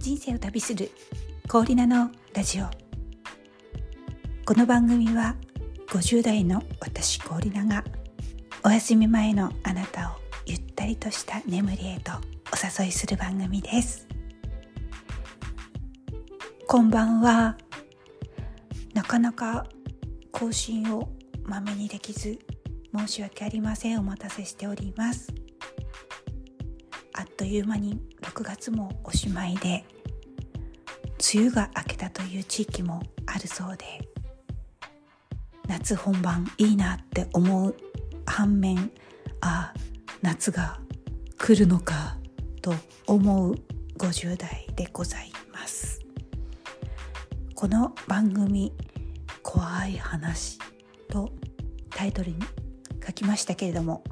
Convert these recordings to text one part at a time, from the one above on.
人生を旅する氷菜のラジオ。この番組は50代の私氷菜がお休み前のあなたをゆったりとした眠りへとお誘いする番組です。こんばんは。なかなか更新をまめにできず申し訳ありません。お待たせしております。あっという間に6月もおしまいで。梅雨が明けたという地域もあるそうで夏本番いいなって思う反面ああ夏が来るのかと思う50代でございます。この番組「怖い話」とタイトルに書きましたけれども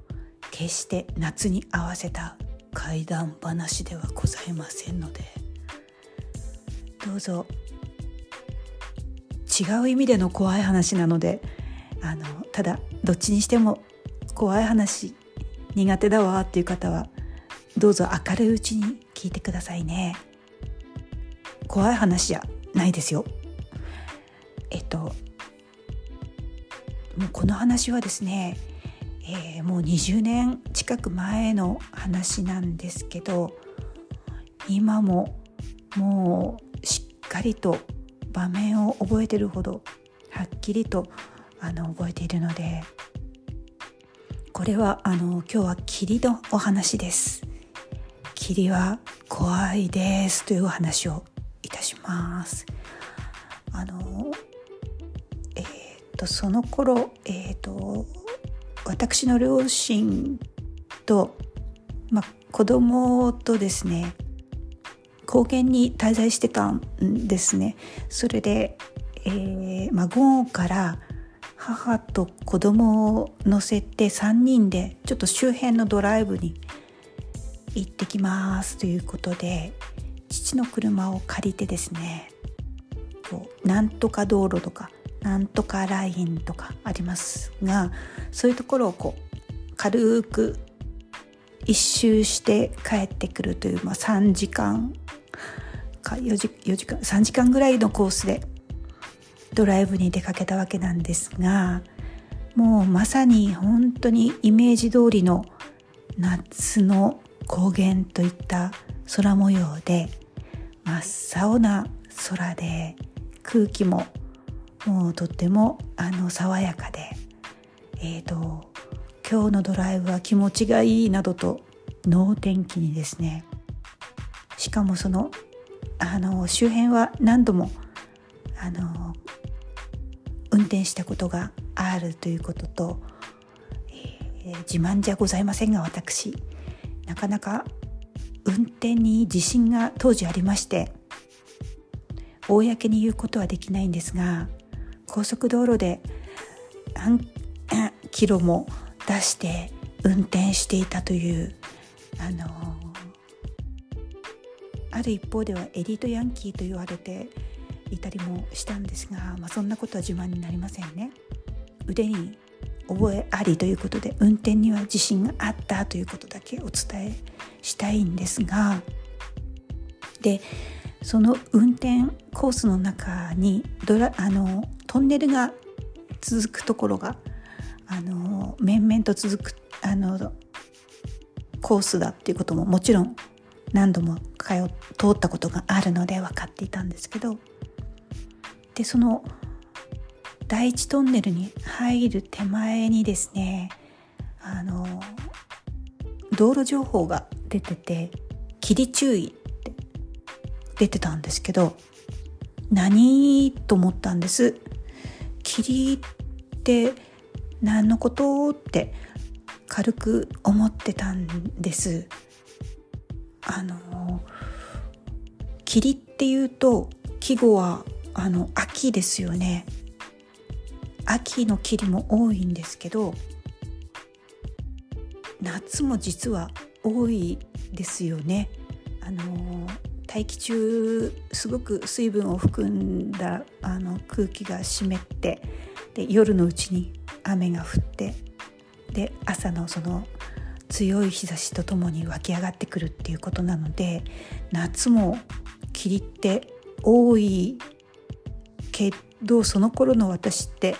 決して夏に合わせた怪談話ではございませんのでどうぞ違う意味での怖い話なのであのただどっちにしても怖い話苦手だわっていう方はどうぞ明るいうちに聞いてくださいね。怖い話じゃないですよ。えっともうこの話はですねえー、もう20年近く前の話なんですけど今ももうかりと場面を覚えてるほどはっきりとあの覚えているのでこれはあの今日は霧のお話です。霧は怖いですというお話をいたします。あのえっ、とその頃えっ、と私の両親と、まあ、子供とですね高原に滞在してたんですね。それで、えーまあ、午後から母と子供を乗せて3人でちょっと周辺のドライブに行ってきます。ということで父の車を借りてですねこうなんとか道路とかなんとかラインとかありますがそういうところをこう軽く一周して帰ってくるという、まあ、3時間か 4, 時4時間3時間ぐらいのコースでドライブに出かけたわけなんですがもうまさに本当にイメージ通りの夏の高原といった空模様で真っ青な空で空気ももうとってもあの爽やかでえーと今日のドライブは気持ちがいいなどと能天気にですね。しかもそのあの周辺は何度もあの運転したことがあるということと、えー、自慢じゃございませんが私なかなか運転に自信が当時ありまして公に言うことはできないんですが高速道路で何 キロも出して運転していたというあのある一方ではエリートヤンキーと言われていたりもしたんですが、まあ、そんなことは自慢になりませんね。腕に覚えありということで運転には自信があったということだけお伝えしたいんですがでその運転コースの中にドラあのトンネルが続くところがあの面々と続くあのコースだっていうことももちろん何度も通通ったことがあるので分かっていたんですけどでその第一トンネルに入る手前にですねあの道路情報が出てて「霧注意」って出てたんですけど何と思ったんです。霧って何のことって軽く思ってたんです。あの霧っていうと季語はあの秋ですよね。秋の霧も多いんですけど夏も実は多いですよね。あの大気中すごく水分を含んだあの空気が湿ってで夜のうちに雨が降ってで朝のその強い日差しとともに湧き上がってくるっていうことなので夏も霧って多いけどその頃の私って、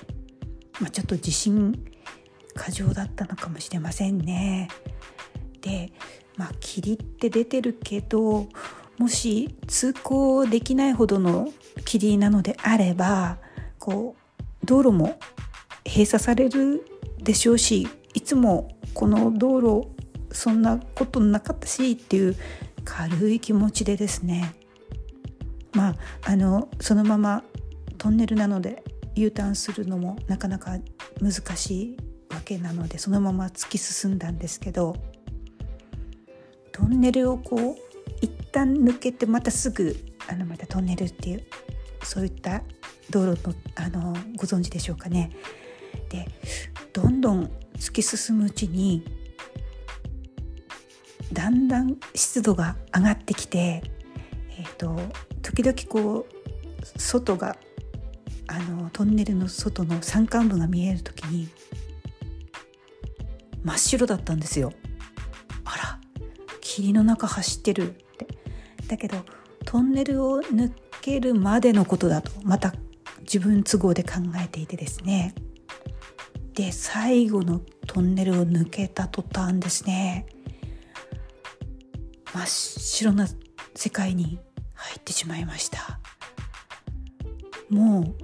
まあ、ちょっと自信過剰だったのかもしれませんね。でまあ霧って出てるけどもし通行できないほどの霧なのであればこう道路も閉鎖されるでしょうしいつもこの道路そんなことなかったしっていう軽い気持ちでですね。まああのそのままトンネルなので U ターンするのもなかなか難しいわけなのでそのまま突き進んだんですけどトンネルをこう一旦抜けてまたすぐあのまたトンネルっていうそういった道路のあのご存知でしょうかね。でどんどん突き進むうちにだんだん湿度が上がってきて、えーと、時々こう外があのトンネルの外の山間部が見える時に真っ白だったんですよ。あら霧の中走ってるってだけどトンネルを抜けるまでのことだとまた自分都合で考えていてですね。で最後のトンネルを抜けた途端ですね。真っ白な世界に入ってしまいました。も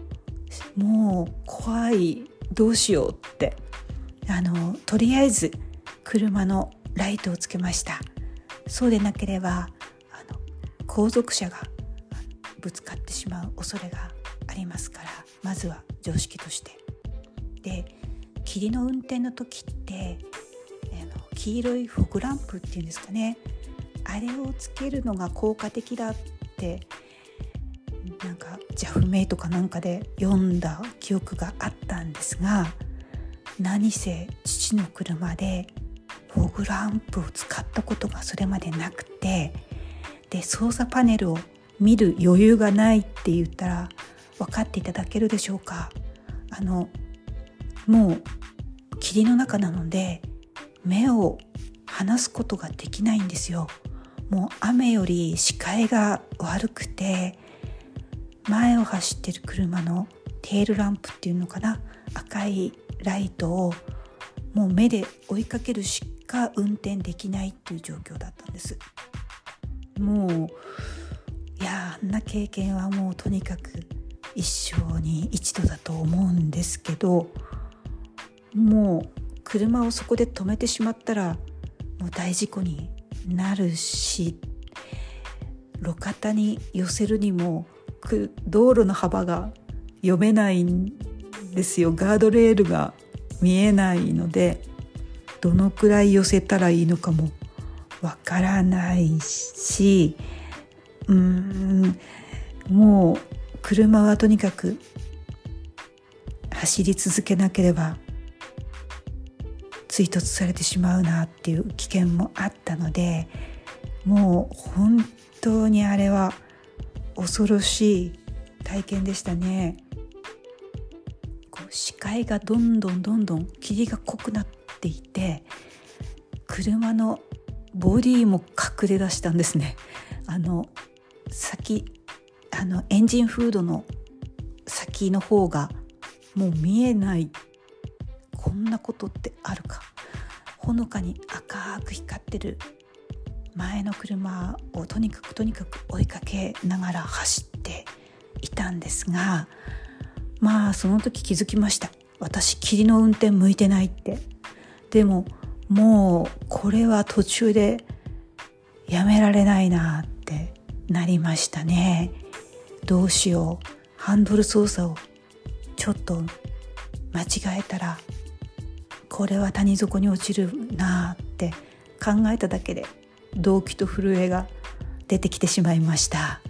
うもう怖いどうしようって。あのとりあえず車のライトをつけました。そうでなければあの後続車がぶつかってしまう恐れがありますからまずは常識として。で霧の運転の時ってあの黄色いフォグランプっていうんですかね。あれをつけるのが効果的だってなんか JAF 名とかなんかで読んだ記憶があったんですが何せ父の車でフォグランプを使ったことがそれまでなくてで操作パネルを見る余裕がないって言ったら分かっていただけるでしょうか。あのもう霧の中なので目を離すことができないんですよ。もう雨より視界が悪くて前を走ってる車のテールランプっていうのかな？赤いライトをもう目で追いかけるしか運転できないっていう状況だったんです。もういやあんな経験はもうとにかく一生に一度だと思うんですけどもう車をそこで止めてしまったらもう大事故になるし路肩に寄せるにも道路の幅が読めないんですよ。ガードレールが見えないのでどのくらい寄せたらいいのかもわからないしうんもう車はとにかく走り続けなければ追突されてしまうなっていう危険もあったのでもう本当にあれは恐ろしい体験でしたね。こう視界がどんどんどんどん霧が濃くなっていて車のボディも隠れ出したんですね。あの先あのエンジンフードの先の方がもう見えない。こんなことってあるか。ほのかに赤く光ってる前の車をとにかくとにかく追いかけながら走っていたんですがまあその時気づきました。私霧の運転向いてないって。でももうこれは途中でやめられないなってなりましたね。どうしよう。ハンドル操作をちょっと間違えたらこれは谷底に落ちるなって考えただけで動機と震えが出てきてしまいました。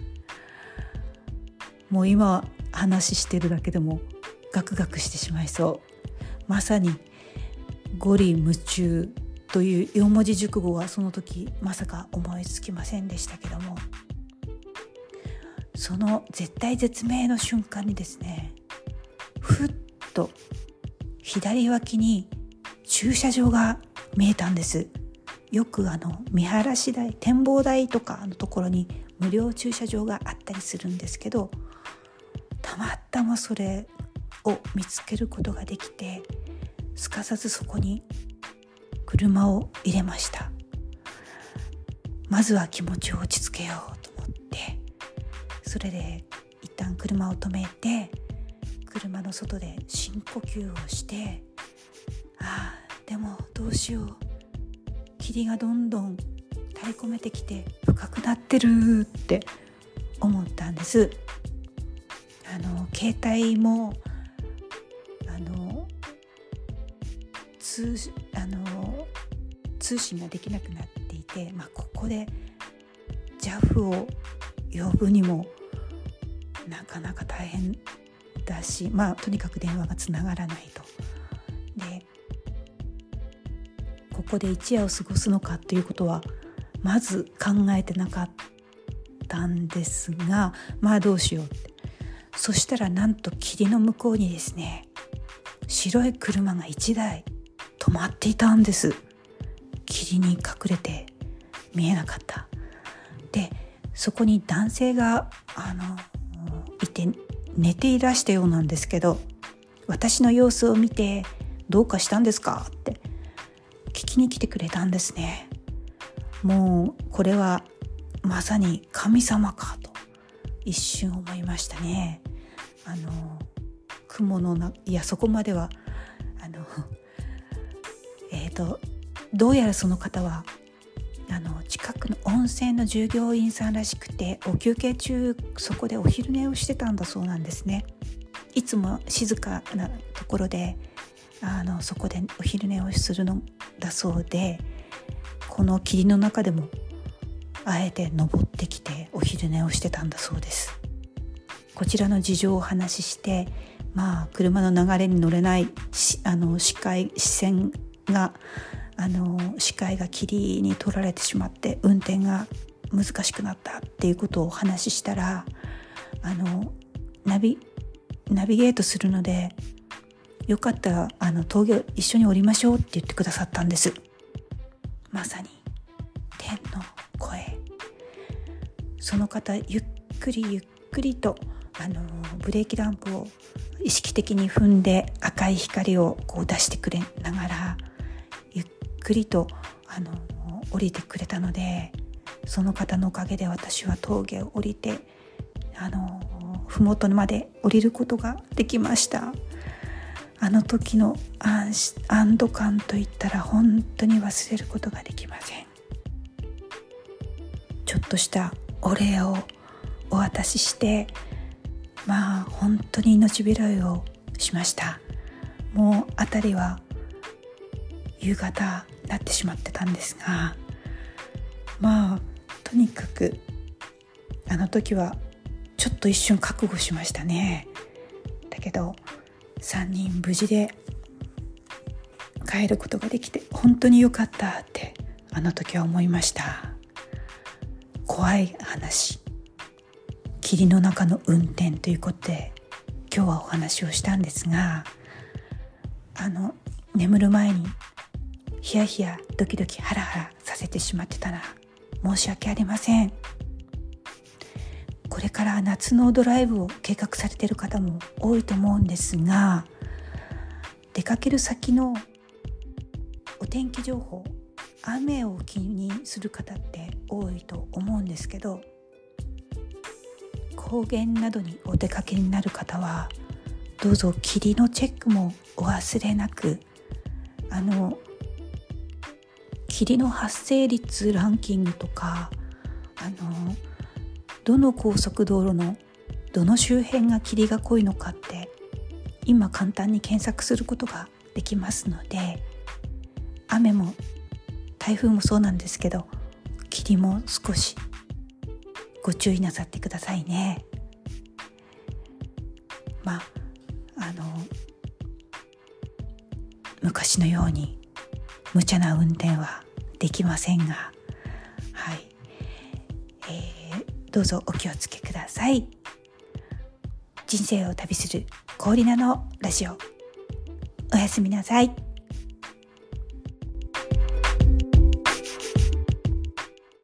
もう今話してるだけでもガクガクしてしまいそう。まさに五里夢中という四文字熟語はその時まさか思いつきませんでしたけども。その絶対絶命の瞬間にですねふっと左脇に駐車場が見えたんです。よくあの見晴らし台展望台とかのところに無料駐車場があったりするんですけどたまたまそれを見つけることができてすかさずそこに車を入れました。まずは気持ちを落ち着けようと思ってそれで一旦車を止めて車の外で深呼吸をしてああでもどうしよう。霧がどんどん垂れ込めてきて深くなってるって思ったんです。あの携帯もあの通あの通信ができなくなっていて、まあ、ここで JAF を呼ぶにもなかなか大変だしまあとにかく電話がつながらないと。でここで一夜を過ごすのかということはまず考えてなかったんですがまあどうしようって。そしたらなんと霧の向こうにですね白い車が1台止まっていたんです。霧に隠れて見えなかった。でそこに男性があのいて寝ていらしたようなんですけど私の様子を見て「どうかしたんですか?」って聞きに来てくれたんですねもうこれはまさに神様かと一瞬思いましたねあの雲のないやそこまではあの えっ、ー、とどうやらその方はあの近くの温泉の従業員さんらしくてお休憩中そこでお昼寝をしてたんだそうなんですね。いつも静かなところであのそこでお昼寝をするのだそうでこの霧の中でもあえて登ってきてお昼寝をしてたんだそうです。こちらの事情をお話ししてまあ車の流れに乗れないあの視界視線があの視界が霧に取られてしまって運転が難しくなったっていうことをお話ししたらあのナビナビゲートするのでよかったらあの峠一緒に降りましょうって言ってくださったんです。まさに天の声。その方ゆっくりゆっくりとあのブレーキランプを意識的に踏んで赤い光をこう出してくれながらくりとあの降りてくれたのでその方のおかげで私は峠を降りてあの麓まで降りることができました。あの時の安安堵感といったら本当に忘れることができません。ちょっとしたお礼をお渡ししてまあ本当に命拾いをしました。もう辺りは夕方なってしまってたんですがまあとにかくあの時はちょっと一瞬覚悟しましたね。だけど3人無事で帰ることができて本当に良かったってあの時は思いました。怖い話。霧の中の運転ということで今日はお話をしたんですがあの眠る前にヒヤヒヤドキドキハラハラさせてしまってたら申し訳ありません。これから夏のドライブを計画されている方も多いと思うんですが出かける先のお天気情報雨を気にする方って多いと思うんですけど高原などにお出かけになる方はどうぞ霧のチェックもお忘れなくあの霧の発生率ランキングとかあのどの高速道路のどの周辺が霧が濃いのかって今簡単に検索することができますので雨も台風もそうなんですけど霧も少しご注意なさってくださいね。まああの昔のように無茶な運転はできませんがはい、えー、どうぞお気をつけください。人生を旅する氷菜のラジオおやすみなさい。